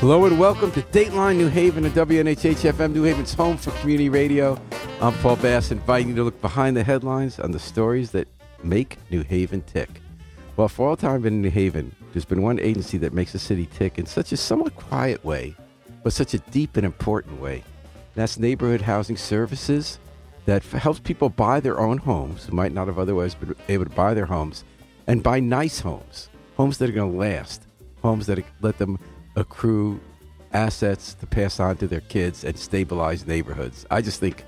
Hello and welcome to Dateline New Haven and WNHH FM, New Haven's home for community radio. I'm Paul Bass, inviting you to look behind the headlines on the stories that make New Haven tick. Well, for all time in New Haven, there's been one agency that makes the city tick in such a somewhat quiet way, but such a deep and important way. That's Neighborhood Housing Services that helps people buy their own homes who might not have otherwise been able to buy their homes and buy nice homes, homes that are going to last, homes that let them accrue assets to pass on to their kids and stabilize neighborhoods. I just think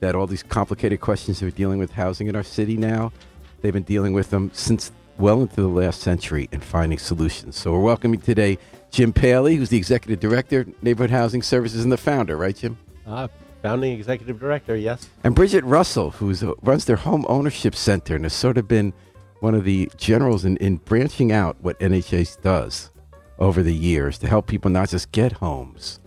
that all these complicated questions that we're dealing with housing in our city now, they've been dealing with them since well into the last century and finding solutions. So we're welcoming today Jim Paley, who's the executive director, Neighborhood Housing Services, and the founder, right, Jim? Uh, founding executive director, yes. And Bridget Russell, who runs their home ownership center and has sort of been one of the generals in, in branching out what NHS does over the years to help people not just get homes,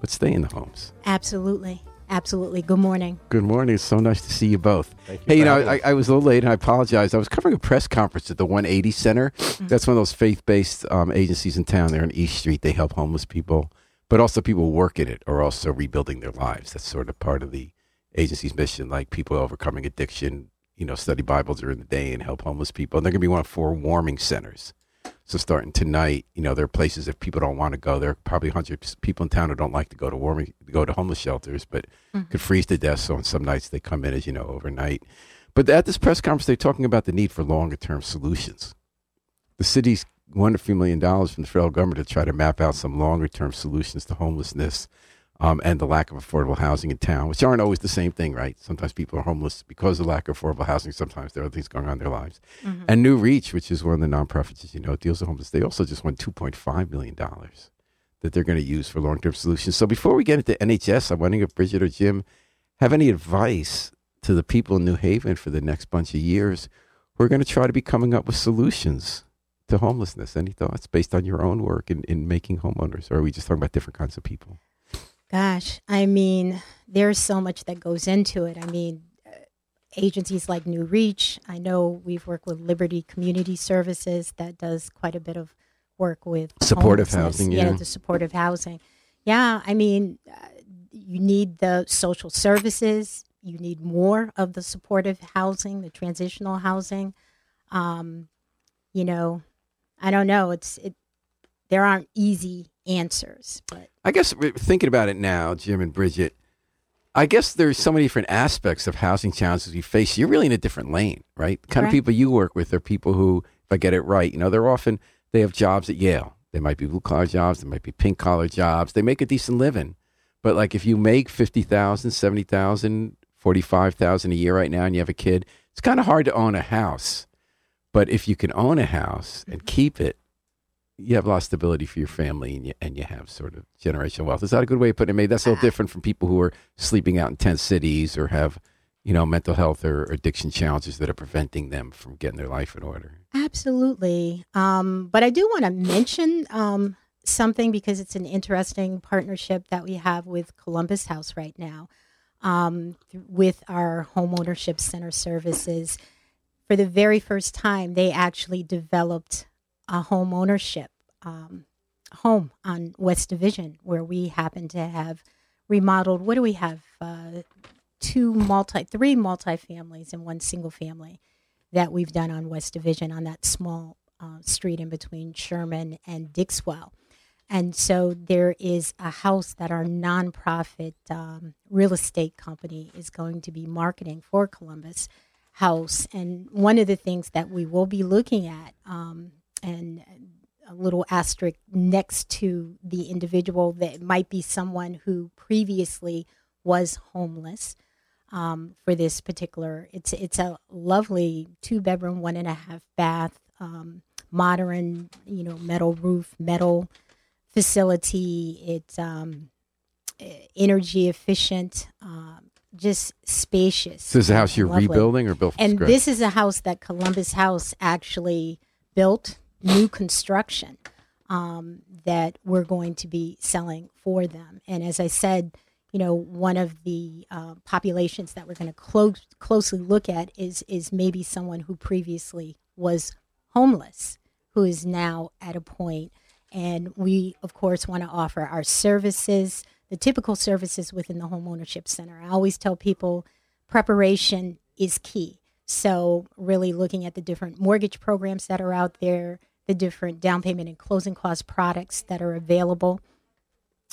but stay in the homes. Absolutely. Absolutely. Good morning. Good morning. It's so nice to see you both. Thank you hey, you know, I. I was a little late and I apologize. I was covering a press conference at the 180 Center. Mm-hmm. That's one of those faith based um, agencies in town there on East Street. They help homeless people, but also people who work in it are also rebuilding their lives. That's sort of part of the agency's mission, like people overcoming addiction, you know, study Bible during the day and help homeless people. And they're going to be one of four warming centers. So starting tonight, you know, there are places if people don't want to go. There are probably 100 people in town who don't like to go to warming, go to homeless shelters, but mm-hmm. could freeze to death. So on some nights they come in, as you know, overnight. But at this press conference, they're talking about the need for longer term solutions. The city's won a few million dollars from the federal government to try to map out some longer term solutions to homelessness um, and the lack of affordable housing in town, which aren't always the same thing, right? Sometimes people are homeless because of lack of affordable housing. Sometimes there are things going on in their lives. And New Reach, which is one of the nonprofits, as you know, deals with homeless, they also just won $2.5 million that they're going to use for long term solutions. So before we get into NHS, I'm wondering if Bridget or Jim have any advice to the people in New Haven for the next bunch of years who are going to try to be coming up with solutions to homelessness. Any thoughts based on your own work in, in making homeowners? Or are we just talking about different kinds of people? Gosh, I mean, there's so much that goes into it. I mean, uh, agencies like New Reach, I know we've worked with Liberty Community Services that does quite a bit of work with Supportive housing, Yeah, yeah. the supportive housing. Yeah, I mean, uh, you need the social services. You need more of the supportive housing, the transitional housing. Um, you know, I don't know. It's it. There aren't easy answers, but I guess uh, thinking about it now, Jim and Bridget, I guess there's so many different aspects of housing challenges we face. You're really in a different lane, right? The kind of people you work with are people who, if I get it right, you know, they're often, they have jobs at Yale. They might be blue collar jobs, they might be pink collar jobs. They make a decent living. But like if you make 50,000, 70,000, 45,000 a year right now and you have a kid, it's kind of hard to own a house. But if you can own a house and mm-hmm. keep it, you have a lot of stability for your family and you, and you have sort of generational wealth. Is that a good way of putting it? Maybe that's a little different from people who are sleeping out in tent cities or have, you know, mental health or addiction challenges that are preventing them from getting their life in order. Absolutely. Um, but I do want to mention um, something because it's an interesting partnership that we have with Columbus House right now um, th- with our homeownership center services. For the very first time, they actually developed a home ownership um, home on West Division where we happen to have remodeled. What do we have? Uh, two multi, three multi-families and one single family that we've done on West Division on that small uh, street in between Sherman and Dixwell. And so there is a house that our nonprofit um, real estate company is going to be marketing for Columbus House. And one of the things that we will be looking at, um, and a little asterisk next to the individual that might be someone who previously was homeless um, for this particular. It's it's a lovely two bedroom, one and a half bath, um, modern, you know, metal roof, metal facility. It's um, energy efficient, um, just spacious. So is a house you're Lovely. rebuilding or built from And scratch? this is a house that Columbus House actually built, new construction, um, that we're going to be selling for them. And as I said, you know, one of the uh, populations that we're going to close, closely look at is is maybe someone who previously was homeless, who is now at a point And we, of course, want to offer our services, the typical services within the home ownership center. I always tell people preparation is key. So, really looking at the different mortgage programs that are out there, the different down payment and closing cost products that are available.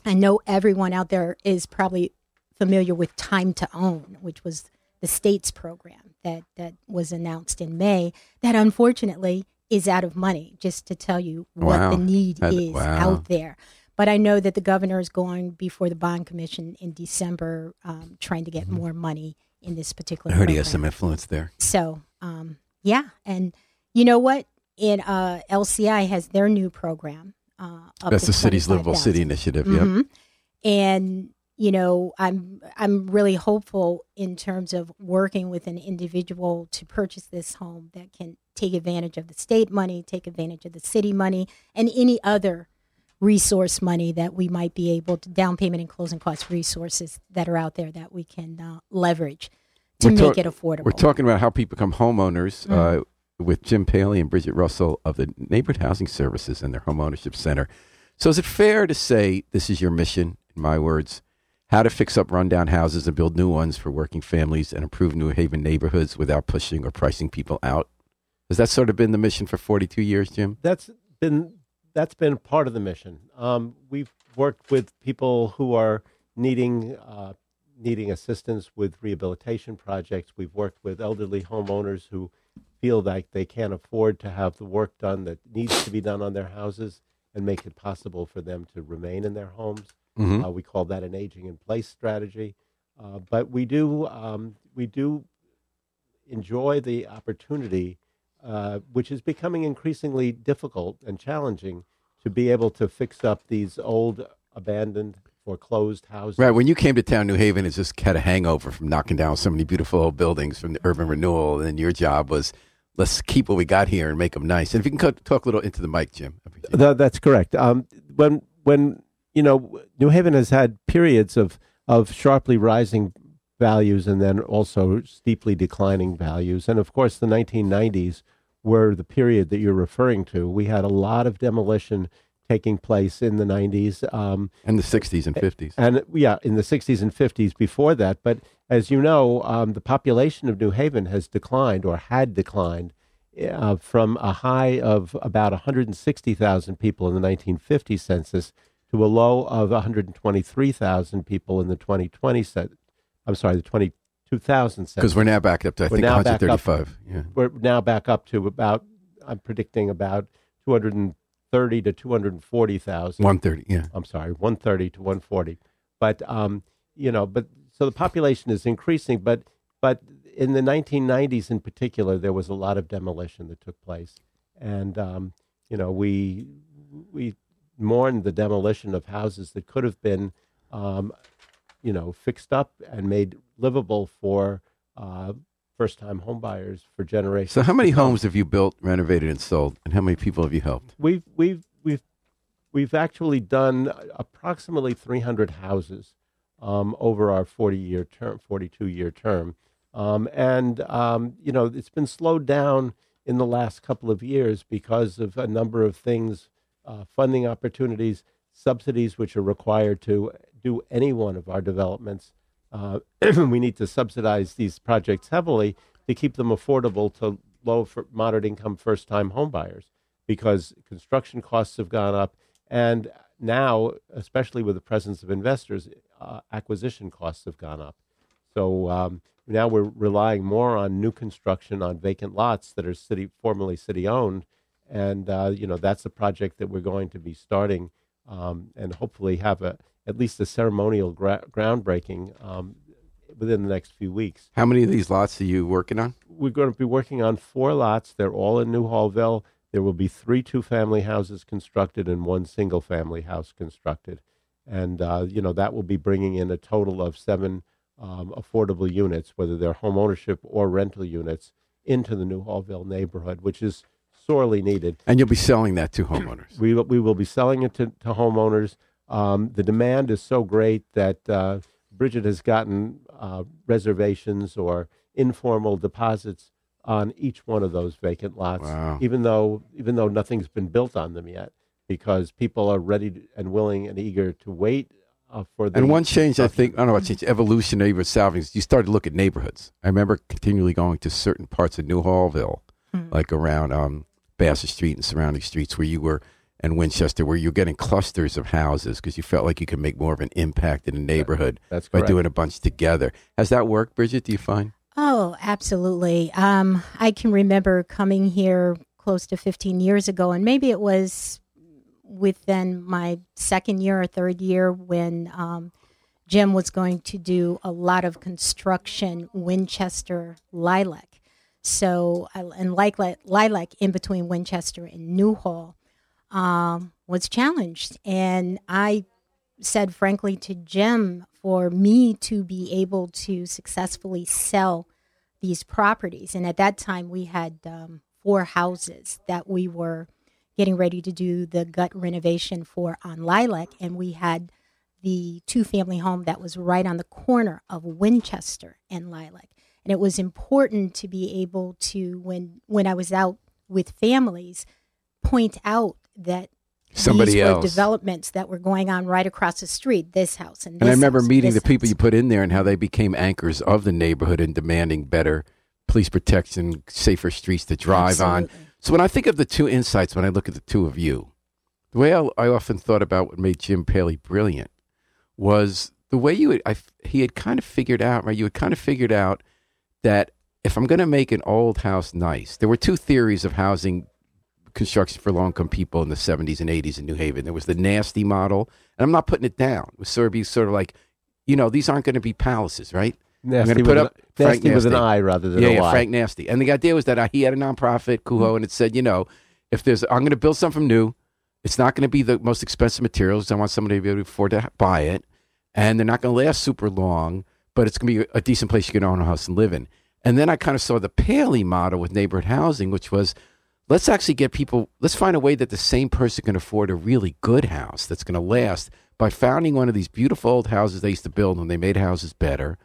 I know everyone out there is probably familiar with Time to Own, which was the state's program that, that was announced in May, that unfortunately is out of money, just to tell you what Wow. the need That- is wow. out there. But I know that the governor is going before the bond commission in December, um, trying to get more money in this particular. Mm-hmm. I heard he has some influence there. So, um, yeah, and you know what? In uh, LCI has their new program. Uh, That's the city's livable 25,000. city initiative. Yep. Mhm. And you know, I'm I'm really hopeful in terms of working with an individual to purchase this home that can take advantage of the state money, take advantage of the city money, and any other resource money that we might be able to down payment and closing cost resources that are out there that we can uh, leverage to We're make talk- it affordable. We're talking about how people become homeowners Mm. uh, with Jim Paley and Bridget Russell of the Neighborhood Housing Services and their Home Ownership Center. So, is it fair to say this is your mission, in my words, how to fix up rundown houses and build new ones for working families and improve New Haven neighborhoods without pushing or pricing people out? Has that sort of been the mission for 42 years, Jim? That's been that's been part of the mission. Um, we've worked with people who are needing uh, needing assistance with rehabilitation projects. We've worked with elderly homeowners who feel like they can't afford to have the work done that needs to be done on their houses and make it possible for them to remain in their homes. Mm-hmm. Uh, we call that an aging in place strategy. Uh, but we do um, we do enjoy the opportunity, uh, which is becoming increasingly difficult and challenging, to be able to fix up these old, abandoned, foreclosed houses. Right. When you came to town, New Haven has just had a hangover from knocking down so many beautiful old buildings from the urban renewal. And your job was let's keep what we got here and make them nice. And if you can talk a little into the mic, Jim. I appreciate it. Th- that's correct. Um, when when you know New Haven has had periods of of sharply rising values and then also steeply declining values, and of course the 1990s were the period that you're referring to. We had a lot of demolition taking place in the 90s. Um, And the 60s and 50s. and yeah, in the 60s and 50s before that. But as you know, um, the population of New Haven has declined or had declined uh, from a high of about 160,000 people in the 1950 census to a low of 123,000 people in the 2020 census. I'm sorry, the 20, 2000 census. Because we're now back up to, I We're think, now back up. 135. Yeah. We're now back up to about, I'm predicting about 230 to 240,000. 130. Yeah. I'm sorry, 130 to 140. But um, you know, but so the population is increasing, but but in the 1990s in particular, there was a lot of demolition that took place, and um, you know, we we mourned the demolition of houses that could have been, um, you know, fixed up and made livable for uh, first-time homebuyers for generations. So, how many homes have you built, renovated, and sold? And how many people have you helped? we've we've we've we've actually done approximately 300 houses um, over our 40 year term, 42 year term, um, and um, you know it's been slowed down in the last couple of years because of a number of things, uh, funding opportunities, subsidies which are required to do any one of our developments. Uh, we need to subsidize these projects heavily to keep them affordable to low for moderate income first time homebuyers because construction costs have gone up and now especially with the presence of investors uh, acquisition costs have gone up. So um, now we're relying more on new construction on vacant lots that are city formerly city owned and uh, you know that's a project that we're going to be starting um, and hopefully have a at least a ceremonial gra- groundbreaking um, within the next few weeks How many of these lots are you working on? we're going to be working on four lots. They're all in Newhallville. There will be three two-family houses constructed and one single-family house constructed, and uh, you know that will be bringing in a total of seven um, affordable units, whether they're home ownership or rental units, into the Newhallville neighborhood, which is sorely needed. And you'll be selling that to homeowners. We will- we will be selling it to, to homeowners. Um, the demand is so great that uh, Bridget has gotten uh, reservations or informal deposits on each one of those vacant lots, Wow. even though even though nothing's been built on them yet. because people are ready and willing and eager to wait uh, for the And one change, I think, I don't know about change, evolution, neighborhood salving, is you started to look at neighborhoods. I remember continually going to certain parts of Newhallville, like around um, Bassett Street and surrounding streets where you were, and Winchester, where you're getting clusters of houses because you felt like you could make more of an impact in a neighborhood That's by correct. doing a bunch together. Has that worked, Bridget, do you find? Oh, absolutely. Um, I can remember coming here close to 15 years ago, and maybe it was within my second year or third year when um, Jim was going to do a lot of construction, Winchester, Lilac. So, I- and like Lilac in between Winchester and Newhall um, was challenged. And I said frankly to Jim for me to be able to successfully sell these properties. And at that time, we had um, four houses that we were getting ready to do the gut renovation for on Lilac. And we had the two family home that was right on the corner of Winchester and Lilac. And it was important to be able to, when, when I was out with families, point out that Somebody these else. were developments that were going on right across the street. This house and this And I remember house meeting the this people you put in there and how they became anchors of the neighborhood and demanding better police protection, safer streets to drive on. So when I think of the two insights, when I look at the two of you, the way I, I often thought about what made Jim Paley brilliant was the way you had, I, he had kind of figured out, right? You had kind of figured out that if I'm going to make an old house nice, there were two theories of housing construction for low income people in the 70s and 80s in New Haven. There was the Nasti model, and I'm not putting it down. It was sort of sort of like, you know, these aren't going to be palaces, right? Nasty, gonna with, put an, up Frank Nasti with an Nasty. I rather than yeah, a yeah, Y. Frank Nasti. And the idea was that uh, he had a nonprofit, Kuho, and it said, you know, if there's, I'm going to build something new. It's not going to be the most expensive materials. I want somebody to be able to afford to buy it, and they're not going to last super long. But it's going to be a decent place you can own a house and live in. And then I kind of saw the Paley model with neighborhood housing, which was let's actually get people. Let's find a way that the same person can afford a really good house that's going to last by founding one of these beautiful old houses they used to build when they made houses better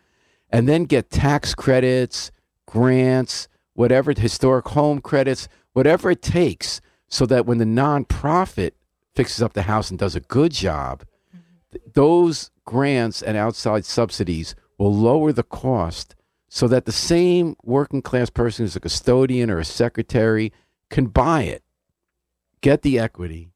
and then get tax credits, grants, whatever, historic home credits, whatever it takes, so that when the nonprofit fixes up the house and does a good job, mm-hmm. th- those grants and outside subsidies will lower the cost so that the same working class person who's a custodian or a secretary can buy it, get the equity,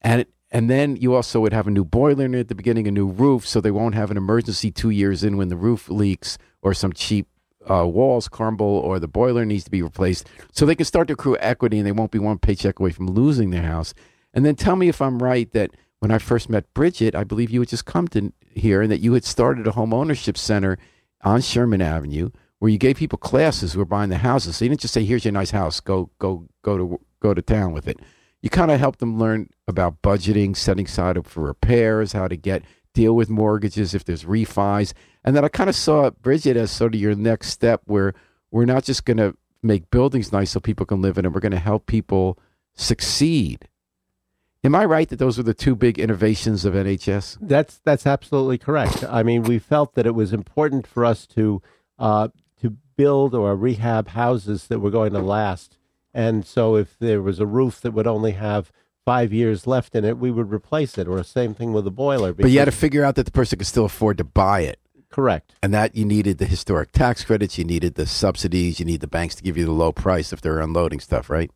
and it, and then you also would have a new boiler in at the beginning, a new roof, so they won't have an emergency two years in when the roof leaks or some cheap uh, walls crumble or the boiler needs to be replaced. So they can start to accrue equity and they won't be one paycheck away from losing their house. And then tell me if I'm right that when I first met Bridget, I believe you had just come to here and that you had started a home ownership center on Sherman Avenue where you gave people classes who were buying the houses. So you didn't just say, "Here's your nice house, go go go to go to town with it." You kind of helped them learn about budgeting, setting aside for repairs, how to get deal with mortgages if there's refis, and then I kind of saw Bridget as sort of your next step, where we're not just going to make buildings nice so people can live in them. We're going to help people succeed. Am I right that those were the two big innovations of NHS? That's that's absolutely correct. I mean, we felt that it was important for us to uh, to build or rehab houses that were going to last, and so if there was a roof that would only have five years left in it, we would replace it, or the same thing with a boiler. But you had to figure out that the person could still afford to buy it. correct. And that you needed the historic tax credits, you needed the subsidies, you need the banks to give you the low price if they're unloading stuff, right?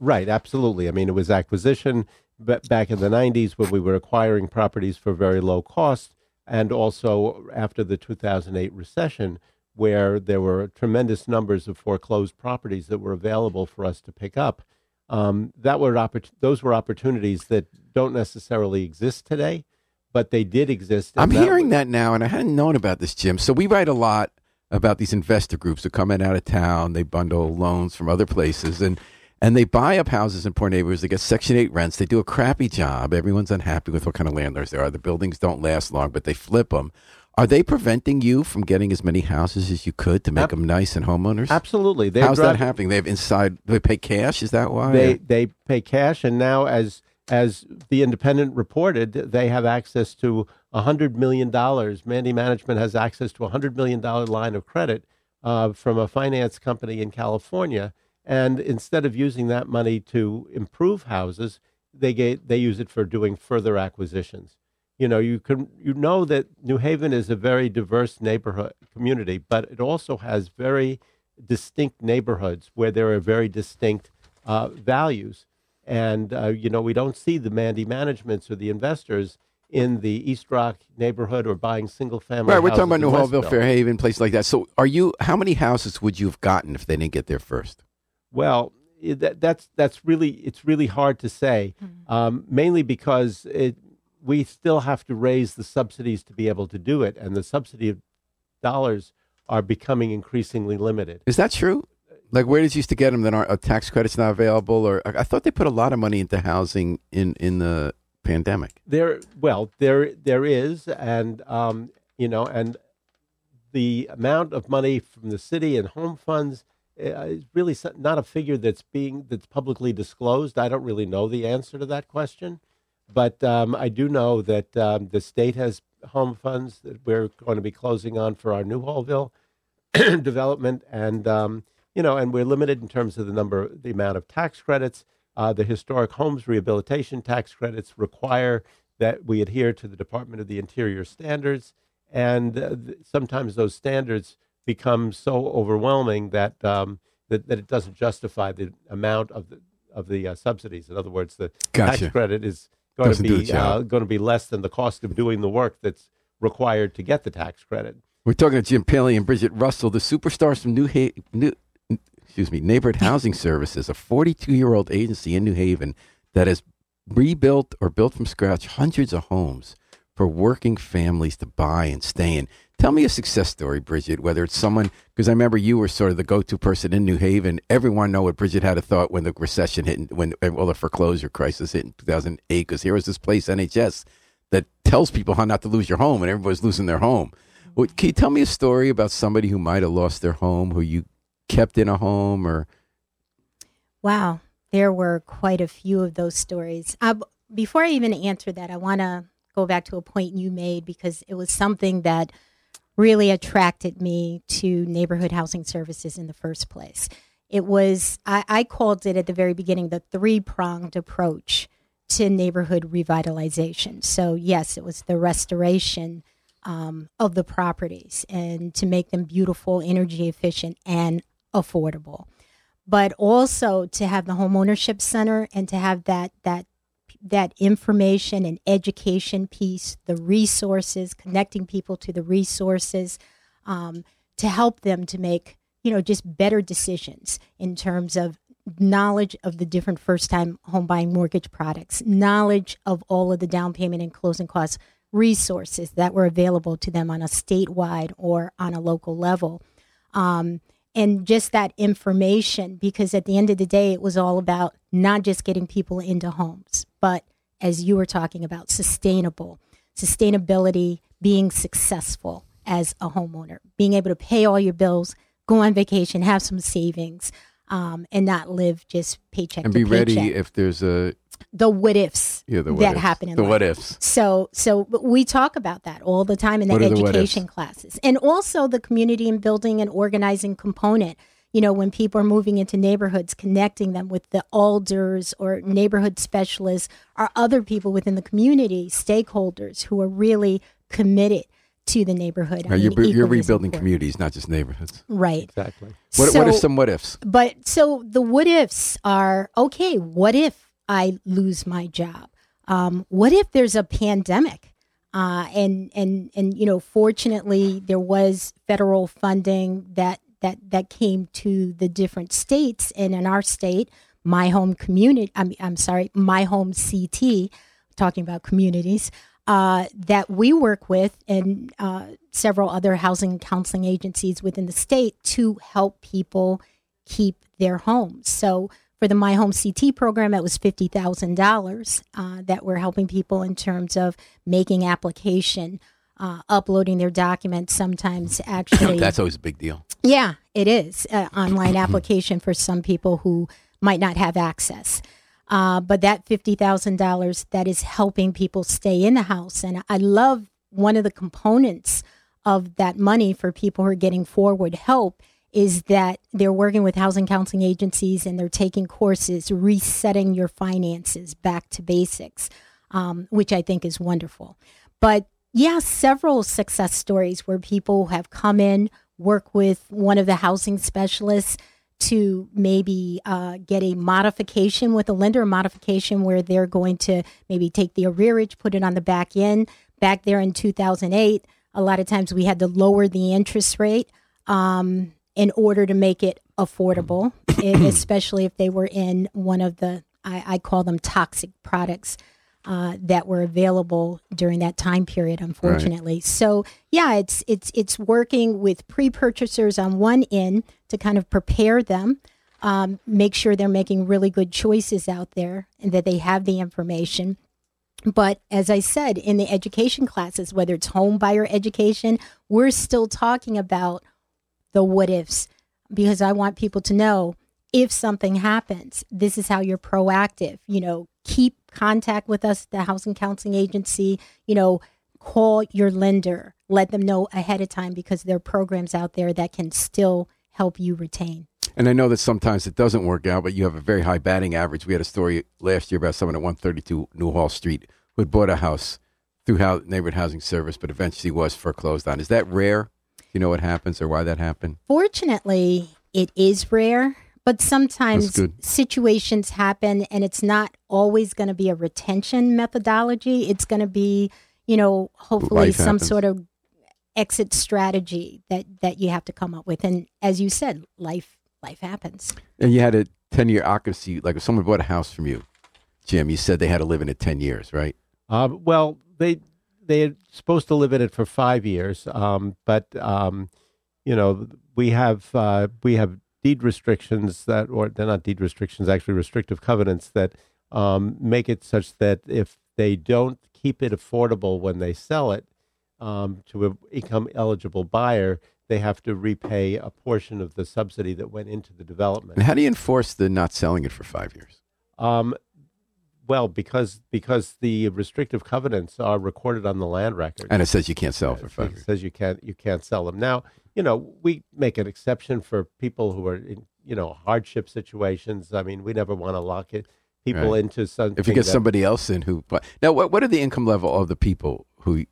Right, absolutely. I mean, it was acquisition ba- back in the 90s when we were acquiring properties for very low cost, and also after the 2008 recession, where there were tremendous numbers of foreclosed properties that were available for us to pick up. Um, that were oppor- those were opportunities that don't necessarily exist today, but they did exist. I'm that hearing was- that now, and I hadn't known about this, Jim. So we write a lot about these investor groups who come in out of town. They bundle loans from other places, and and they buy up houses in poor neighborhoods. They get Section Eight rents. They do a crappy job. Everyone's unhappy with what kind of landlords there are. The buildings don't last long, but they flip them. Are they preventing you from getting as many houses as you could to make Ab- them nice and homeowners? Absolutely. They're How's that happening? They have inside. They pay cash. Is that why? They they pay cash, and now as as the Independent reported, they have access to hundred million dollars. Mandy Management has access to a hundred million dollar line of credit uh, from a finance company in California, and instead of using that money to improve houses, they get they use it for doing further acquisitions. You know, you can you know that New Haven is a very diverse neighborhood community, but it also has very distinct neighborhoods where there are very distinct uh, values. And uh, you know, we don't see the Mandy managements or the investors in the East Rock neighborhood or buying single family. Right, we're talking about houses Newhallville, Fairhaven, places like that. So, are you? How many houses would you have gotten if they didn't get there first? Well, that, that's that's really it's really hard to say, um, mainly because it, we still have to raise the subsidies to be able to do it, and the subsidy dollars are becoming increasingly limited. Is that true? Like, where did you used to get them? That aren't a tax credit's not available, or I I thought they put a lot of money into housing in in the pandemic. There, well, there there is, and um, you know, and the amount of money from the city and home funds uh, is really not a figure that's being that's publicly disclosed. I don't really know the answer to that question, but um, I do know that um, the state has home funds that we're going to be closing on for our Newhallville development, and um, you know, and we're limited in terms of the number, the amount of tax credits. Uh, the historic homes rehabilitation tax credits require that we adhere to the Department of the Interior standards, and uh, th- sometimes those standards become so overwhelming that um, that, that it doesn't justify the amount of the of the uh, subsidies. In other words, the Gotcha. tax credit is going Doesn't to be uh, going to be less than the cost of doing the work that's required to get the tax credit. We're talking to Jim Paley and Bridget Russell, the superstars from New Haven. New, excuse me, Neighborhood Housing Services, a 42-year-old agency in New Haven that has rebuilt or built from scratch hundreds of homes for working families to buy and stay in. Tell me a success story, Bridget. Whether it's someone, because I remember you were sort of the go-to person in New Haven. Everyone know what Bridget had a thought when the recession hit, when well the foreclosure crisis hit in 2008. Because here was this place, NHS, that tells people how not to lose your home, and everybody's losing their home. Well, can you tell me a story about somebody who might have lost their home, who you kept in a home, or Wow, there were quite a few of those stories. Uh, before I even answer that, I want to go back to a point you made because it was something that really attracted me to neighborhood housing services in the first place. It was, I, I called it at the very beginning, the three pronged approach to neighborhood revitalization. So, yes, it was the restoration um, of the properties and to make them beautiful, energy efficient, and affordable but also to have the home ownership center and to have that that that information and education piece, the resources, connecting people to the resources, um, to help them to make you know just better decisions in terms of knowledge of the different first time home buying mortgage products, knowledge of all of the down payment and closing costs resources that were available to them on a statewide or on a local level. Um, and just that information because at the end of the day it was all about not just getting people into homes but as you were talking about sustainable sustainability being successful as a homeowner being able to pay all your bills go on vacation have some savings um, and not live just paycheck and be ready if there's a the what ifs yeah the what that ifs. happen in the life. what ifs. So, so but we talk about that all the time in the What are the education classes, and also the community and building and organizing component. You know, when people are moving into neighborhoods, connecting them with the alders or neighborhood specialists or other people within the community, stakeholders who are really committed to the neighborhood. I Now, you're, you're rebuilding important. communities, not just neighborhoods. right? Exactly. What, so, what are some what ifs? but so the what ifs are okay, what if I lose my job? Um, what if there's a pandemic? Uh, and and and you know, fortunately, there was federal funding that that that came to the different states, and in our state, my home community. I'm I'm sorry, my home CT, talking about communities uh, that we work with, and uh, several other housing counseling agencies within the state to help people keep their homes. So for the My Home CT program, it was fifty thousand dollars uh, that we're helping people in terms of making application, uh, uploading their documents. Sometimes actually, That's always a big deal. yeah, it is uh, online application for some people who might not have access. Uh, but that fifty thousand dollars that is helping people stay in the house, and I love one of the components of that money for people who are getting forward help is that they're working with housing counseling agencies and they're taking courses, resetting your finances back to basics, um, which I think is wonderful. But yeah, several success stories where people have come in, work with one of the housing specialists to maybe uh, get a modification with a lender, a modification where they're going to maybe take the arrearage, put it on the back end. Back there in 2008, a lot of times we had to lower the interest rate um, in order to make it affordable, especially if they were in one of the, I, I call them toxic products uh, that were available during that time period. Unfortunately, right. so yeah, it's it's it's working with pre-purchasers on one end to kind of prepare them, um, make sure they're making really good choices out there, and that they have the information. But as I said, in the education classes, whether it's home buyer education, we're still talking about the what ifs because I want people to know if something happens, this is how you're proactive. You know, keep contact with us, the housing counseling agency. You know, call your lender, let them know ahead of time because there are programs out there that can still help you retain. And I know that sometimes it doesn't work out, but you have a very high batting average. We had a story last year about someone at 132 Newhall Street who had bought a house through neighborhood housing service, but eventually was foreclosed on. Is that rare? Do you know what happens or why that happened? Fortunately, it is rare. But sometimes situations happen and it's not always going to be a retention methodology. It's going to be, you know, hopefully Life some happens. sort of exit strategy that that you have to come up with. And as you said, life life happens. And you had a 10 year occupancy like if someone bought a house from you, Jim, you said they had to live in it 10 years, right? Uh, well, they they're supposed to live in it for 5 years. Um, but um, you know, we have uh, we have deed restrictions that, or they're not deed restrictions, actually restrictive covenants that um, make it such that if they don't keep it affordable when they sell it um, to a income eligible buyer, they have to repay a portion of the subsidy that went into the development. And how do you enforce the not selling it for five years? Um, well, because because the restrictive covenants are recorded on the land record, and it says you can't sell for five. It years. says you can't you can't sell them. Now, you know, we make an exception for people who are in, you know, hardship situations. I mean, we never want to lock it people right. into something. If you get that, somebody else in who, now, what what are the income level of the people who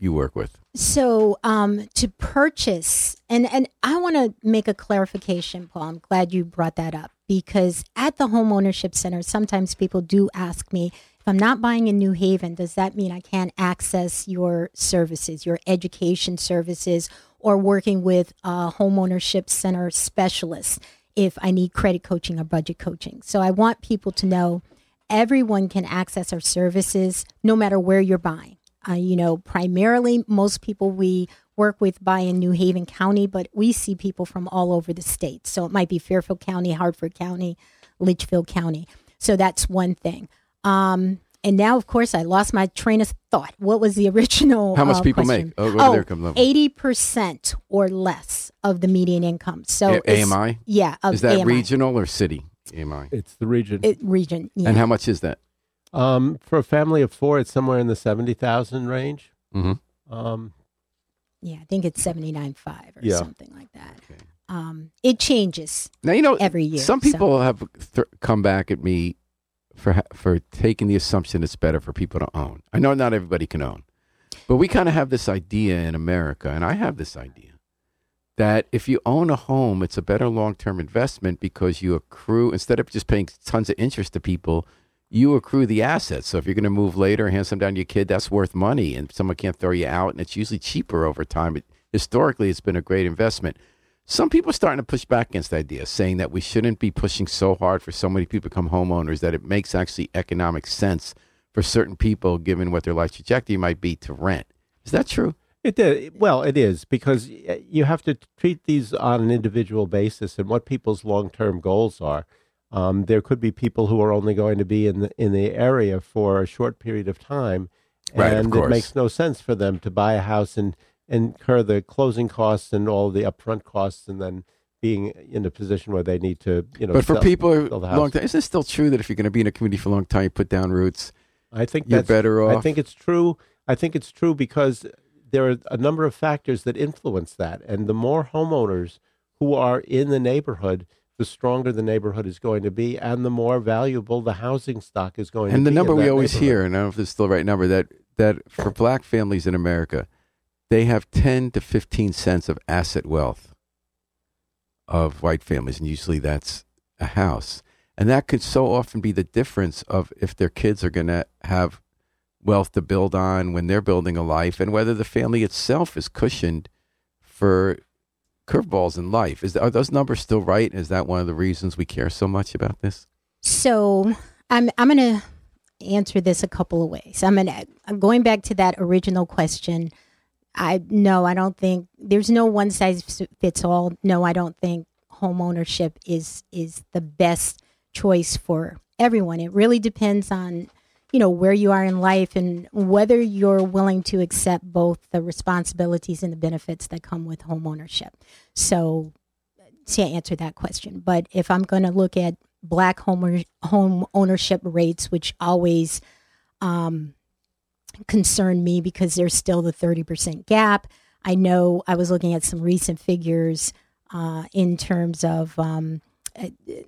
you work with? So, um, to purchase, and and I want to make a clarification, Paul. I'm glad you brought that up because at the home ownership center, sometimes people do ask me if I'm not buying in New Haven, does that mean I can't access your services, your education services? or working with a homeownership center specialists if I need credit coaching or budget coaching. So I want people to know everyone can access our services no matter where you're buying. Uh, you know, primarily most people we work with buy in New Haven County, but we see people from all over the state. So it might be Fairfield County, Hartford County, Litchfield County. So that's one thing. Um, and now, of course, I lost my train of thought. What was the original? How much uh, people question? make? Oh, oh income level. 80% or less of the median income. So A- AMI? Yeah. is that AMI. regional or city AMI? It's the region. It, region. Yeah. And how much is that? Um, for a family of four, it's somewhere in the 70,000 range. Mm-hmm. Um, yeah, I think it's seventy nine five or yeah. something like that. Okay. Um, it changes now, you know, every year. Some people so. have th- come back at me for for taking the assumption it's better for people to own. I know not everybody can own, but we kind of have this idea in America, and I have this idea that if you own a home, it's a better long term investment because you accrue instead of just paying tons of interest to people. You accrue the assets. So if you're going to move later, hand some down to your kid, that's worth money, and someone can't throw you out, and it's usually cheaper over time. But historically, it's been a great investment. Some people are starting to push back against the idea, saying that we shouldn't be pushing so hard for so many people to become homeowners, that it makes actually economic sense for certain people, given what their life trajectory might be, to rent. Is that true? It did. Well, it is because eh, you have to treat these on an individual basis and what people's long term goals are. Um, there could be people who are only going to be in the in the area for a short period of time, and right, it makes no sense for them to buy a house and incur the closing costs and all the upfront costs, and then being in a position where they need to, you know. But for sell, people sell long time, isn't it still true that if you're going to be in a community for a long time, you put down roots? I think you're better off. I think it's true. I think it's true because there are a number of factors that influence that, and the more homeowners who are in the neighborhood, the stronger the neighborhood is going to be, and the more valuable the housing stock is going and to be. And the number we always hear, and I don't know if this is still the right number, that that for black families in America, they have ten to fifteen cents of asset wealth of white families, and usually that's a house. And that could so often be the difference of if their kids are going to have wealth to build on when they're building a life, and whether the family itself is cushioned for curveballs in life. Is are those numbers still right? Is that one of the reasons we care so much about this? So I'm I'm gonna answer this a couple of ways. I'm gonna going back to that original question. I no, I don't think there's no one size fits all. No, I don't think home ownership is is the best choice for everyone. It really depends on you know where you are in life and whether you're willing to accept both the responsibilities and the benefits that come with home ownership. So to answer that question, but if I'm going to look at black home home ownership rates, which always um, concern me because there's still the 30% gap. I know I was looking at some recent figures uh, in terms of, um,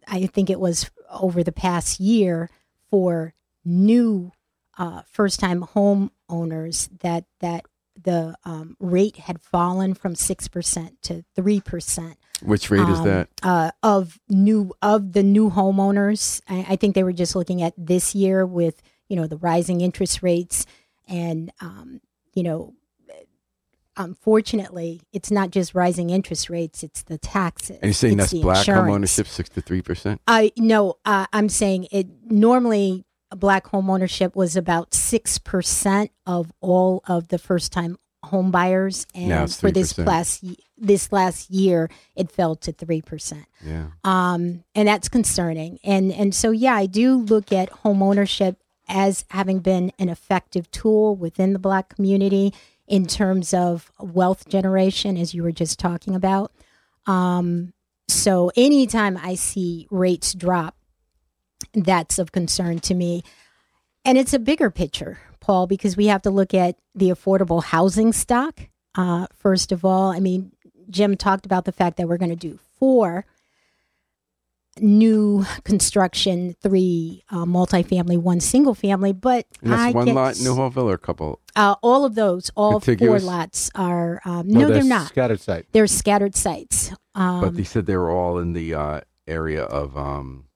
I think it was over the past year for new uh, first time home owners that, that the um, rate had fallen from 6% to 3% Which rate is um, that? uh, of new of the new homeowners. I, I think they were just looking at this year with you know the rising interest rates, and um, you know, unfortunately, it's not just rising interest rates; it's the taxes. And you're saying it's that's black home insurance. ownership, six to three percent. I no, uh, I'm saying it normally. Black home ownership was about six percent of all of the first time home buyers, and for this last this last year, it fell to three percent Yeah. um, and that's concerning. And and so yeah, I do look at home ownership as having been an effective tool within the Black community in terms of wealth generation, as you were just talking about. Um, so anytime I see rates drop, that's of concern to me. And it's a bigger picture, Paul, because we have to look at the affordable housing stock. Uh, first of all, I mean, Jim talked about the fact that we're going to do four new construction, three uh, multifamily, one single family. But And that's I one get lot in New Hallville or a couple? uh, all of those, all Contiguous? four lots are um, No, no, they're they're not. scattered site. They're scattered sites um, but they said they were all in the uh, area of. Um,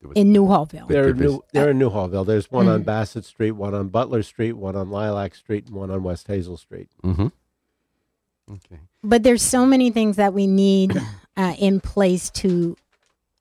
there was- in Newhallville. They're there is- new. They're in Newhallville. There's one on Mhm. Bassett Street, one on Butler Street, one on Lilac Street, and one on West Hazel Street. Mhm. Okay. But there's so many things that we need uh, in place to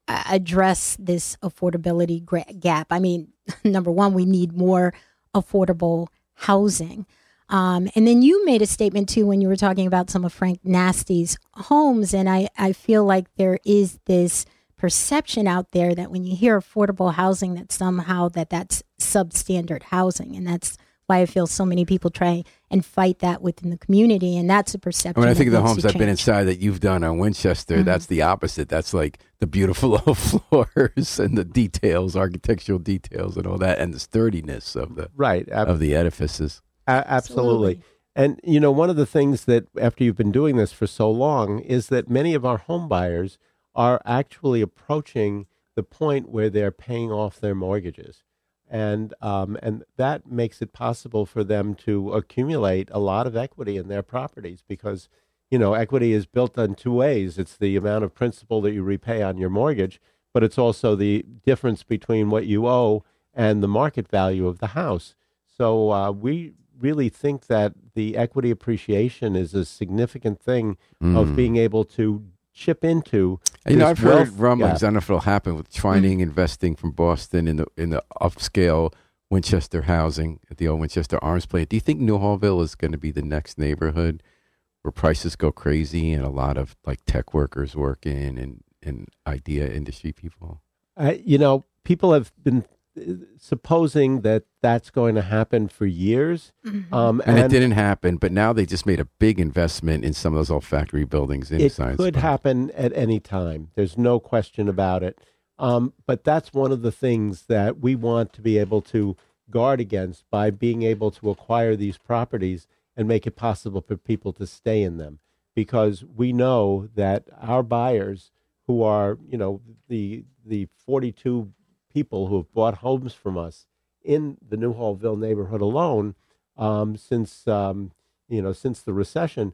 uh, address this affordability gra- gap. I mean, number one, we need more affordable housing. Um, and then you made a statement too when you were talking about some of Frank Nasti's homes, and I, I feel like there is this perception out there that when you hear affordable housing, that somehow that that's substandard housing, and that's why I feel so many people try and fight that within the community, and that's a perception. I mean, I think of the homes I've been inside that you've done on Winchester, Mhm. that's the opposite. That's like the beautiful low floors and the details, architectural details, and all that, and the sturdiness of the Right. Ab- of the edifices. a- absolutely. And you know, one of the things that after you've been doing this for so long is that many of our home buyers are actually approaching the point where they're paying off their mortgages, and um, and that makes it possible for them to accumulate a lot of equity in their properties because you know equity is built on two ways. It's the amount of principal that you repay on your mortgage, but it's also the difference between what you owe and the market value of the house. So uh, we really think that the equity appreciation is a significant thing of Mm. being able to chip into. You know, I've heard rumblings. I don't know if it'll happen with Twining investing from Boston in the in the upscale Winchester housing at the old Winchester Arms plant. Do you think Newhallville is going to be the next neighborhood where prices go crazy and a lot of like tech workers work in and and idea industry people? Uh, you know, people have been supposing that that's going to happen for years, Mhm. um, And, it didn't happen, but now they just made a big investment in some of those old factory buildings in it Science could Park. happen at any time. There's no question about it. Um, but that's one of the things that we want to be able to guard against by being able to acquire these properties and make it possible for people to stay in them. because we know that our buyers who are, you know, the the 42 people who have bought homes from us in the Newhallville neighborhood alone um, since um, you know since the recession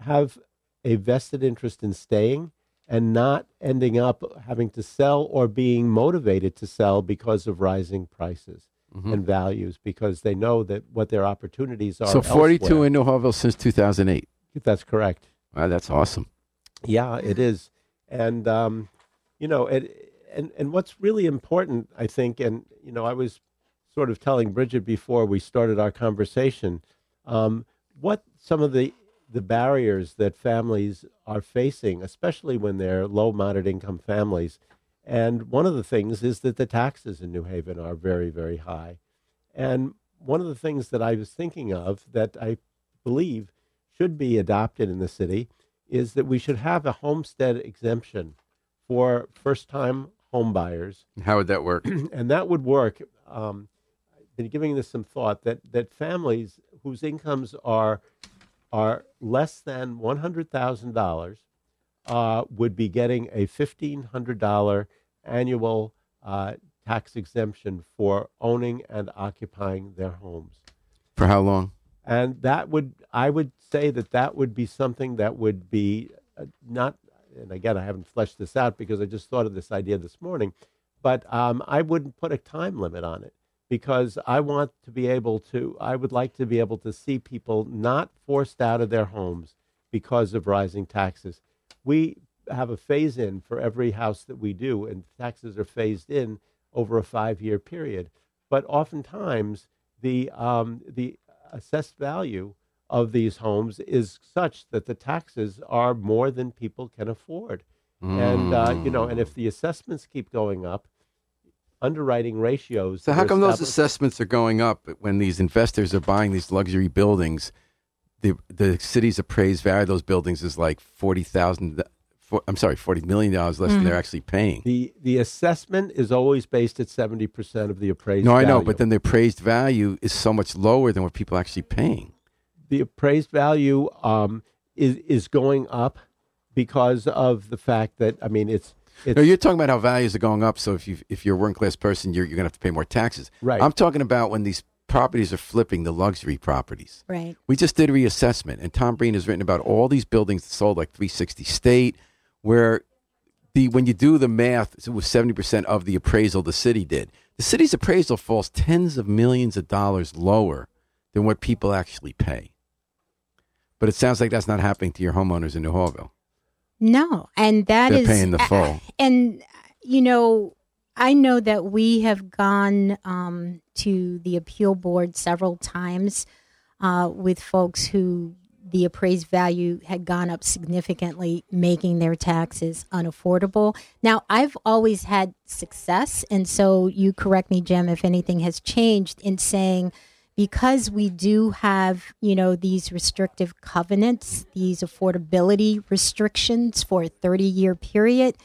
have a vested interest in staying and not ending up having to sell or being motivated to sell because of rising prices Mhm. and values because they know that what their opportunities are. So 42 elsewhere. in Newhallville since 2008. That's correct. Wow, that's awesome. Yeah, it is, and um, you know, it, and and what's really important, I think, and you know, I was sort of telling Bridget before we started our conversation, um, what some of the the barriers that families are facing, especially when they're low moderate income families, and one of the things is that the taxes in New Haven are very very high, and one of the things that I was thinking of that I believe should be adopted in the city is that we should have a homestead exemption for first time home buyers. How would that work? and that would work. Um, I've been giving this some thought that, that families whose incomes are are less than one hundred thousand dollars uh, would be getting a fifteen hundred dollar annual uh, tax exemption for owning and occupying their homes For how long? and that would i would say that that would be something that would be uh, not and again i haven't fleshed this out because i just thought of this idea this morning but um, i wouldn't put a time limit on it because i want to be able to i would like to be able to see people not forced out of their homes because of rising taxes. We have a phase in for every house that we do and taxes are phased in over a five year period. But oftentimes the um, the assessed value of these homes is such that the taxes are more than people can afford. And uh, you know, and if the assessments keep going up, underwriting ratios. So how come those assessments are going up when these investors are buying these luxury buildings? The the city's appraised value of those buildings is like forty thousand. I'm sorry, forty million dollars less than they're actually paying. the the assessment is always based at seventy percent of the appraised. No, I know, value. but then the appraised value is so much lower than what people are actually paying. The appraised value um, is is going up because of the fact that I mean it's it's No, you're talking about how values are going up. So if you if you're a working class person, you're you're gonna have to pay more taxes. Right. I'm talking about when these properties are flipping, the luxury properties. Right. We just did a reassessment, and Tom Breen has written about all these buildings that sold like 360 State, where the when you do the math, it was 70 percent of the appraisal the city did. The city's appraisal falls tens of millions of dollars lower than what people actually pay. But it sounds like that's not happening to your homeowners in Newhallville. No, and that They're is paying the uh, full. And you know, I know that we have gone um, to the appeal board several times uh, with folks who the appraised value had gone up significantly, making their taxes unaffordable. Now, I've always had success, and so you correct me, Jim, if anything has changed in saying because we do have, you know, these restrictive covenants, these affordability restrictions for a 30 year period,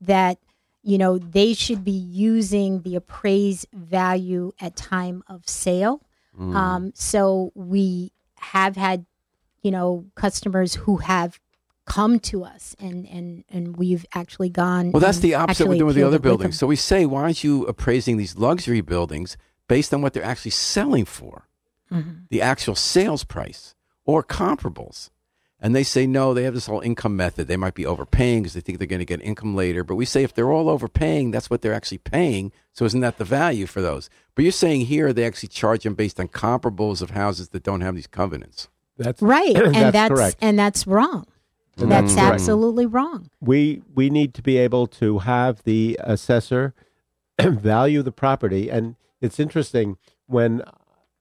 that, you know, they should be using the appraised value at time of sale. Um, so we have had, you know, customers who have come to us and, and, and we've actually gone. Well, that's the opposite we're doing with the other buildings. So we say, why aren't you appraising these luxury buildings based on what they're actually selling for, Mhm. the actual sales price or comparables? And they say no. They have this whole income method. They might be overpaying because they think they're going to get income later. But we say if they're all overpaying, that's what they're actually paying. So isn't that the value for those? But you're saying here they actually charge them based on comparables of houses that don't have these covenants. that's Right. and That's that's, correct. and that's wrong. And That's absolutely wrong. we we need to be able to have the assessor value the property and it's interesting when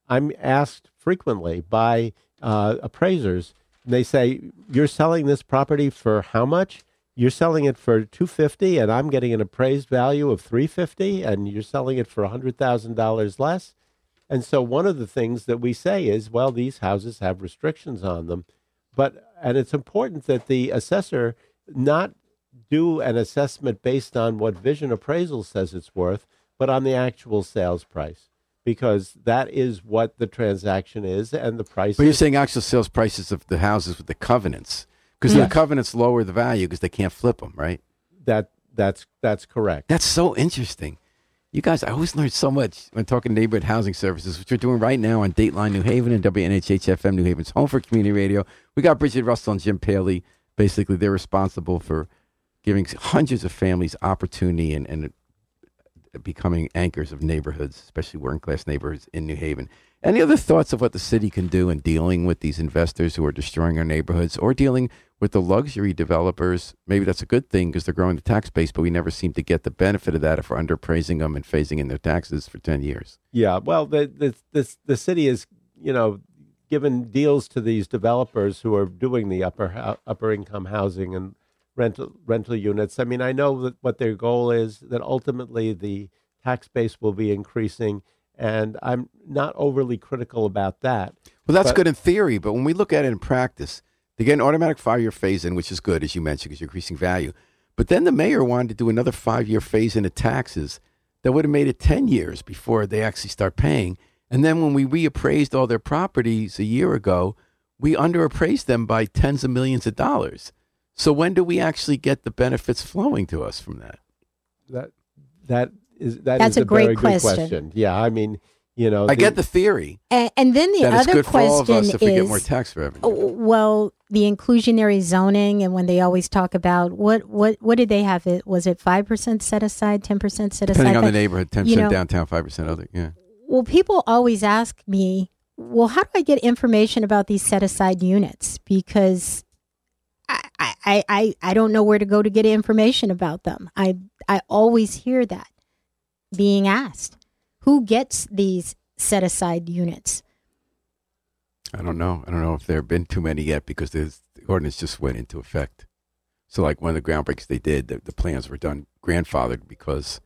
i'm asked frequently by uh, appraisers they say you're selling this property for how much? You're selling it for 250 and i'm getting an appraised value of 350 and you're selling it for $100000 less? And so one of the things that we say is well these houses have restrictions on them. But and it's important that the assessor not do an assessment based on what vision appraisal says it's worth but on the actual sales price because that is what the transaction is and the price But you're saying actual sales prices of the houses with the covenants. Because the covenants lower the value because they can't flip them, right? That that's that's correct. That's so interesting. You guys, I always learn so much when talking neighborhood housing services, which we're doing right now on Dateline New Haven and WNHH FM New Haven's home for community radio. We got Bridget Russell and Jim Paley. Basically, they're responsible for giving hundreds of families opportunity and, and becoming anchors of neighborhoods, especially working class neighborhoods in New Haven. Any other thoughts of what the city can do in dealing with these investors who are destroying our neighborhoods or dealing with the luxury developers? Maybe that's a good thing because they're growing the tax base, but we never seem to get the benefit of that if we're underpraising them and phasing in their taxes for 10 years. Yeah, well, the the the, the city is you know given deals to these developers who are doing the upper upper income housing and rental rental units. I mean, I know that what their goal is that ultimately the tax base will be increasing, and I'm not overly critical about that. Well, that's But- good in theory, but when we look at it in practice, they get an automatic five year phase in, which is good, as you mentioned, because you're increasing value. But then the mayor wanted to do another five year phase in of taxes that would have made it 10 years before they actually start paying. And then when we reappraised all their properties a year ago, we underappraised them by tens of millions of dollars. So when do we actually get the benefits flowing to us from that? That that is that That's is a great very good question. question. Yeah, I mean, you know, I get the theory And, and then the other good for all of question us if we get more is, tax revenue. oh, well, the inclusionary zoning, and when they always talk about what what what did they have? It was it five percent set aside, ten percent set aside. Depending on the neighborhood, 10% downtown, 5% other. Yeah. well, people always ask me, well, how do I get information about these set aside units? Because I, I, I, I don't know where to go to get information about them. I, I always hear that being asked. Who gets these set aside units? I don't know. I don't know if there have been too many yet because the ordinance just went into effect. So, like one of the groundbreaks they did, the, the plans were done grandfathered because,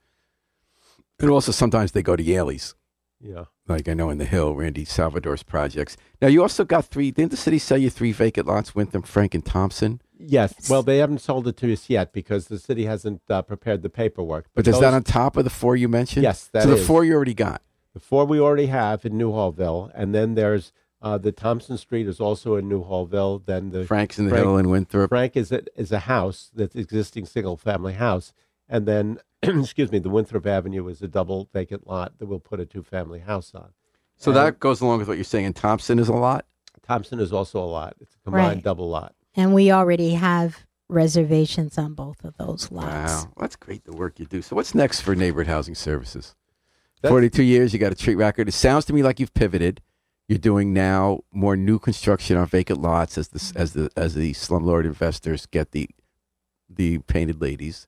and also sometimes they go to Yaley's. Yeah. Like I know in the Hill, Randy Salvatore's projects. Now you also got three. Didn't the city sell you three vacant lots? Winthrop, Frank, and Thompson. Yes. Yes. Well, they haven't sold it to us yet because the city hasn't uh, prepared the paperwork. But is those- that on top of the four you mentioned? Yes, that so the is. four you already got. the four we already have in Newhallville, and then there's uh, the Thompson Street is also in Newhallville. Then the Frank's in the Frank- Hill and Winthrop. Frank is a, is a house that's existing single family house, and then excuse me, the Winthrop Avenue is a double vacant lot that we'll put a two family house on. So And that goes along with what you're saying. And Thompson is a lot. Thompson is also a lot. It's a combined Right. double lot. And we already have reservations on both of those lots. Wow, that's great the work you do. So what's next for neighborhood housing services? That's- 42 years, you got a treat record. It sounds to me like you've pivoted. You're doing now more new construction on vacant lots as the as the as the slumlord investors get the the painted ladies.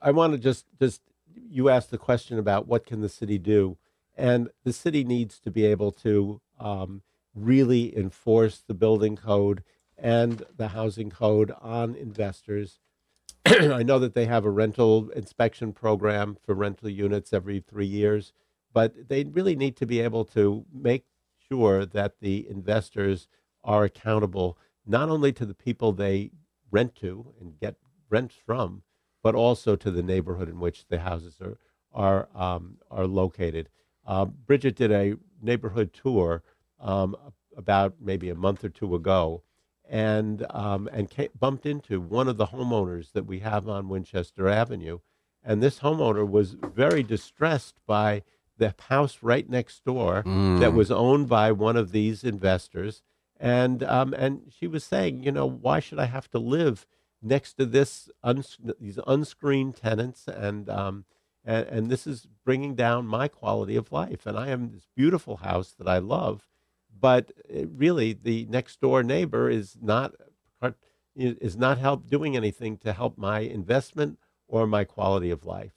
I want to just just you asked the question about what can the city do, and the city needs to be able to um, really enforce the building code and the housing code on investors. I know that they have a rental inspection program for rental units every three years, but they really need to be able to make sure that the investors are accountable not only to the people they rent to and get rents from, but also to the neighborhood in which the houses are are um, are located. Uh, Bridget did a neighborhood tour um, about maybe a month or two ago, and um, and ca bumped into one of the homeowners that we have on Winchester Avenue, and this homeowner was very distressed by the house right next door that was owned by one of these investors, and um, and she was saying, you know, why should I have to live next to this uns- these unscreened tenants and um, and, and this is bringing down my quality of life. And I am this beautiful house that I love, but it really the next door neighbor is not is not help doing anything to help my investment or my quality of life.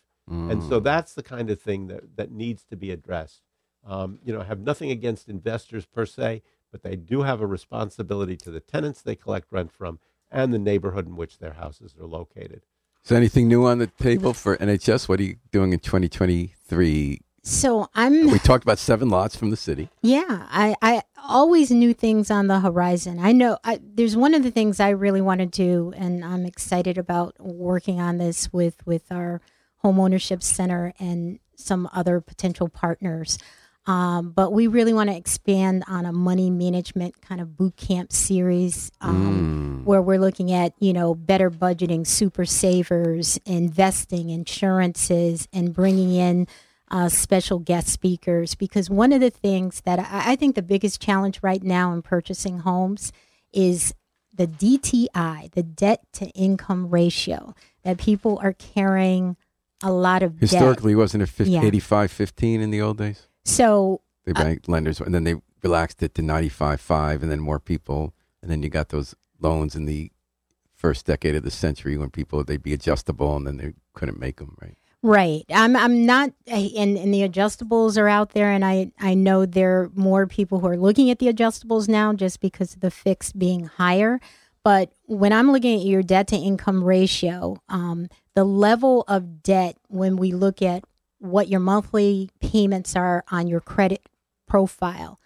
And so that's the kind of thing that, that needs to be addressed. Um, you know, I have nothing against investors per se, but they do have a responsibility to the tenants they collect rent from and the neighborhood in which their houses are located. Is there anything new on the table for NHS? What are you doing in 2023? So I'm We talked about seven lots from the city. Yeah, I, I always knew things on the horizon. I know I, there's one of the things I really want to do, and I'm excited about working on this with with our home ownership center and some other potential partners. Um, but we really want to expand on a money management kind of boot camp series um, Mm. where we're looking at, you know, better budgeting, super savers, investing, insurances, and bringing in uh, special guest speakers. Because one of the things that I, I think the biggest challenge right now in purchasing homes is the DTI, the debt to income ratio, that people are carrying a lot of debt. Historically, wasn't it 50, Yeah. 85 15 in the old days? So The bank lenders, and then they relaxed it to 95 5, and then more people. And then you got those loans in the first decade of the century when people, they'd be adjustable and then they couldn't make them, right? Right. I'm I'm not and, and the adjustables are out there and I, I know there are more people who are looking at the adjustables now just because of the fixed being higher. But when I'm looking at your debt to income ratio, um, the level of debt when we look at what your monthly payments are on your credit profile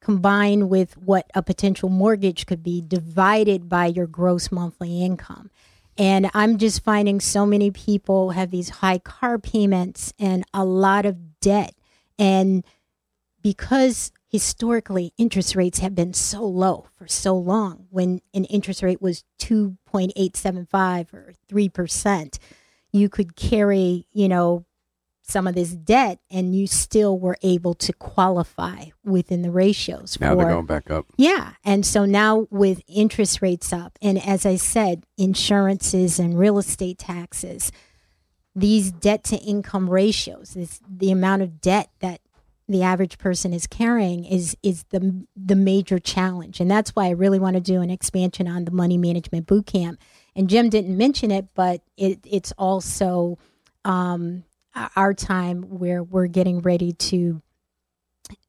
combined with what a potential mortgage could be divided by your gross monthly income. And I'm just finding so many people have these high car payments and a lot of debt. And because historically interest rates have been so low for so long, when an interest rate was 2.875 or 3%, you could carry, you know, some of this debt and you still were able to qualify within the ratios Now for they're going back up. yeah. And so now with interest rates up, and as I said, insurances and real estate taxes, these debt to income ratios, this, the amount of debt that the average person is carrying is is the the major challenge. And that's why I really want to do an expansion on the money management boot camp. And Jim didn't mention it, but it, it's also um, our time where we're getting ready to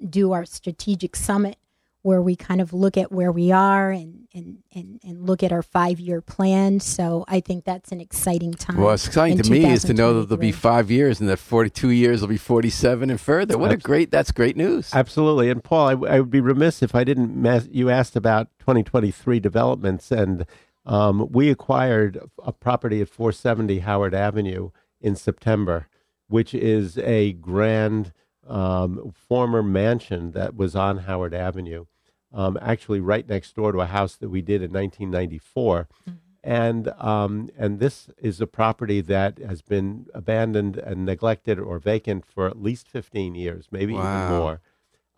do our strategic summit where we kind of look at where we are and and and, and look at our five year plan. So I think that's an exciting time. Well, what's exciting to me is to know that there'll be five years and that 42 years will be 47 and further. What a great, that's great news. Absolutely. And Paul, I, I would be remiss if I didn't. Mas- you asked about 2023 developments, and um, we acquired a property at 470 Howard Avenue in September, which is a grand um, former mansion that was on Howard Avenue, um, actually right next door to a house that we did in 1994. And um, and this is a property that has been abandoned and neglected or vacant for at least 15 years, maybe Wow. even more.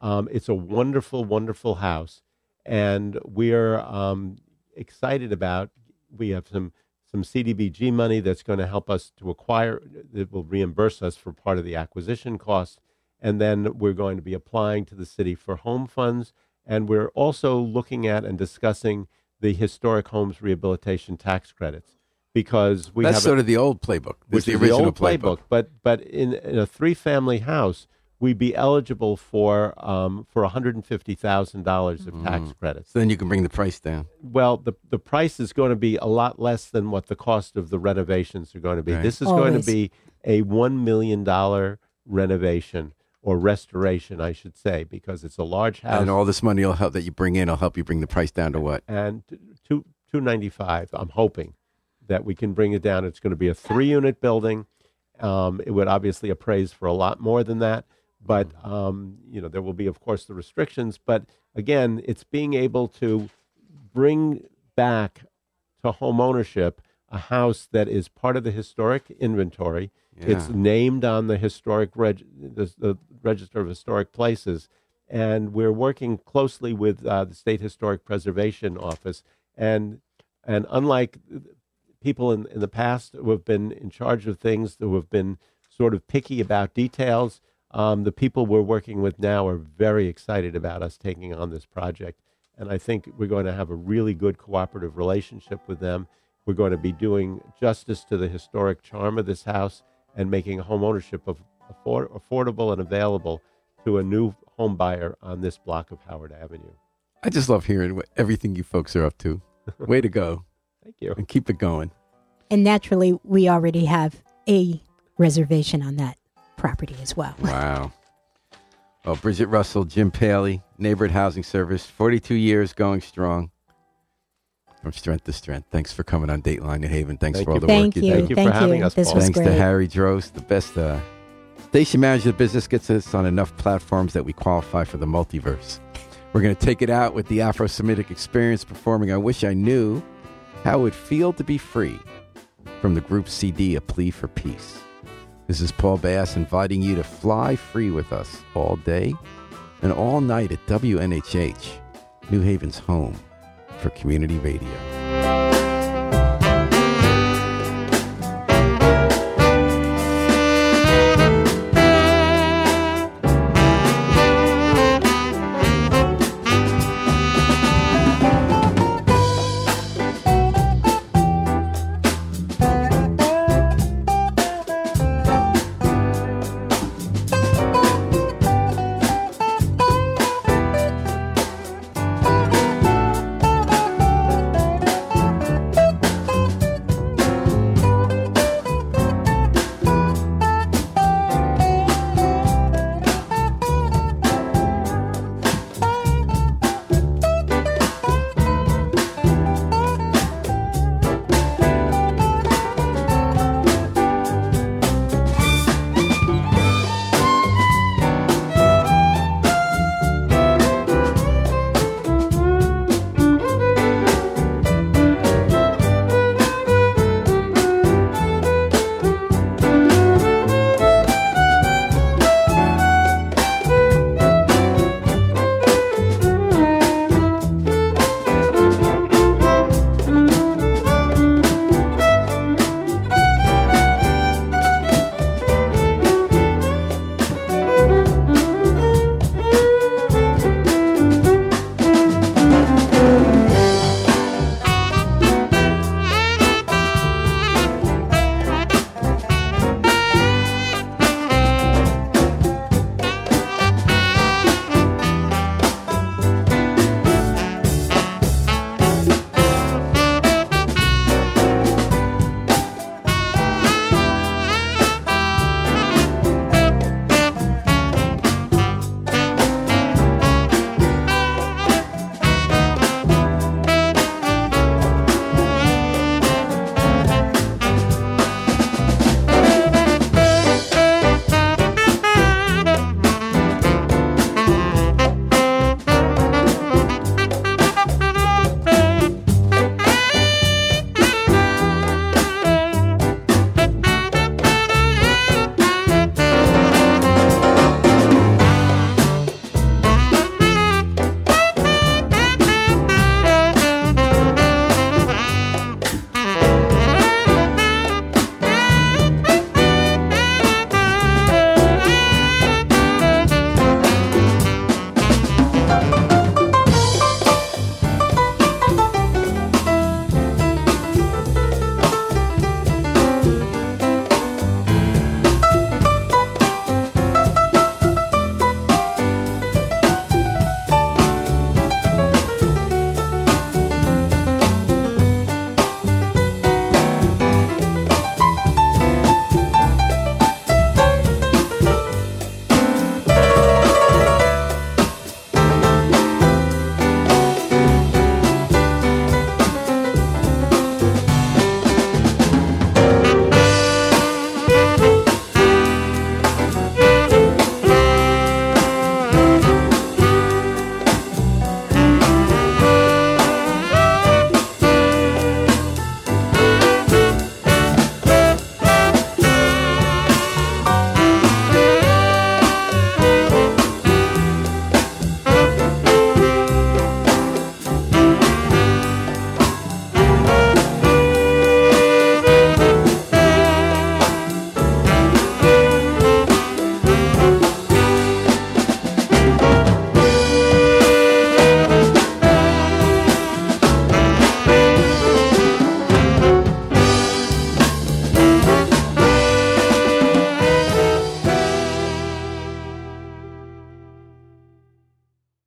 Um, it's a wonderful, wonderful house, and we're um, excited about. We have some some CDBG money that's going to help us to acquire. That will reimburse us for part of the acquisition cost, and then we're going to be applying to the city for home funds, and we're also looking at and discussing the historic homes rehabilitation tax credits because we that's have a- sort of the old playbook. Which is the original old playbook. But but in, in a three family house, we'd be eligible for um, for one hundred and fifty thousand dollars of tax Mm. credits. So then you can bring the price down. Well, the the price is going to be a lot less than what the cost of the renovations are going to be. Right. This is going Always. to be a one million dollar renovation or restoration, I should say, because it's a large house And all this money will help that you bring in will help you bring the price down to what? and two two ninety five. I'm hoping that we can bring it down. It's going to be a three unit building. Um, it would obviously appraise for a lot more than that, but um, you know there will be, of course, the restrictions. But again, it's being able to bring back to home ownership a house that is part of the historic inventory. It's named on the historic reg- the, the register of historic places, and we're working closely with uh, the state historic preservation office. And and unlike people in, in the past who have been in charge of things, who have been sort of picky about details, um, the people we're working with now are very excited about us taking on this project. And I think we're going to have a really good cooperative relationship with them. We're going to be doing justice to the historic charm of this house and making home ownership of afford- affordable and available to a new home buyer on this block of Howard Avenue. I just love hearing what, everything you folks are up to. Way to go. Thank you. And keep it going. And naturally, we already have a reservation on that property as well. Wow. Well, Bridget Russell, Jim Paley, Neighborhood Housing Service, 42 years going strong. From strength to strength. Thanks for coming on Dateline New Haven. Thanks Thank for all you. the Thank work you you. do. Thank you for Thank having you. us, This Paul. was Thanks great. to Harry Drost, the best uh, Station Manager The Business gets us on enough platforms that we qualify for the multiverse. We're going to take it out with the Afro Semitic experience performing I Wish I Knew How It Would Feel to Be Free from the group CD A Plea for Peace. This is Paul Bass inviting you to fly free with us all day and all night at WNHH, New Haven's home for community radio.